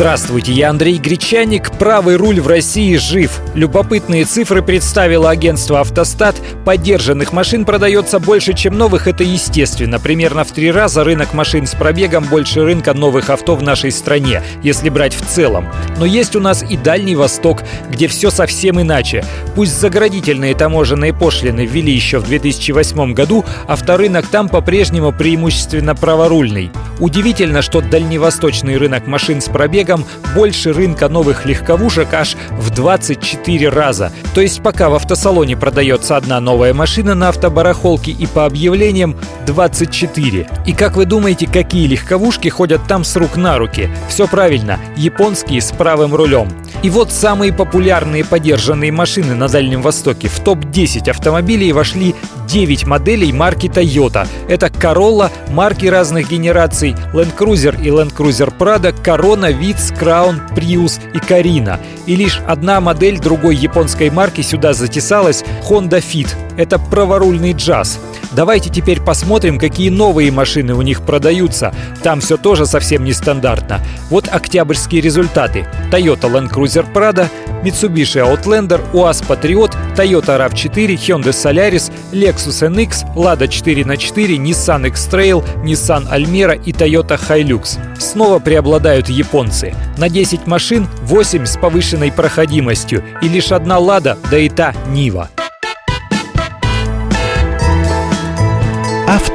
Здравствуйте, я Андрей Гречаник. Правый руль в России жив. Любопытные цифры представило агентство «Автостат». Поддержанных машин продается больше, чем новых, это естественно. Примерно в три раза рынок машин с пробегом больше рынка новых авто в нашей стране, если брать в целом. Но есть у нас и Дальний Восток, где все совсем иначе. Пусть заградительные таможенные пошлины ввели еще в 2008 году, авторынок там по-прежнему преимущественно праворульный. Удивительно, что дальневосточный рынок машин с пробегом больше рынка новых легковушек аж в 24 раза. То есть пока в автосалоне продается одна новая машина на автобарахолке и по объявлениям 24. И как вы думаете, какие легковушки ходят там с рук на руки? Все правильно, японские с правым рулем. И вот самые популярные подержанные машины на Дальнем Востоке. В топ-10 автомобилей вошли 9 моделей марки Toyota. Это Corolla, марки разных генераций, Land Cruiser и Land Cruiser Prado, Corona, Vitz, Crown, Prius и Carina. И лишь одна модель другой японской марки сюда затесалась – Honda Fit. Это праворульный джаз. Давайте теперь посмотрим, какие новые машины у них продаются. Там все тоже совсем нестандартно. Вот октябрьские результаты. Toyota Land Cruiser Prado, Mitsubishi Outlander, UAZ Patriot, Toyota RAV4, Hyundai Solaris, Lexus NX, Lada 4x4, Nissan X-Trail, Nissan Almera и Toyota Hilux. Снова преобладают японцы. На 10 машин 8 с повышенной проходимостью и лишь одна Lada, да и та Нива.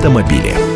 Автомобили.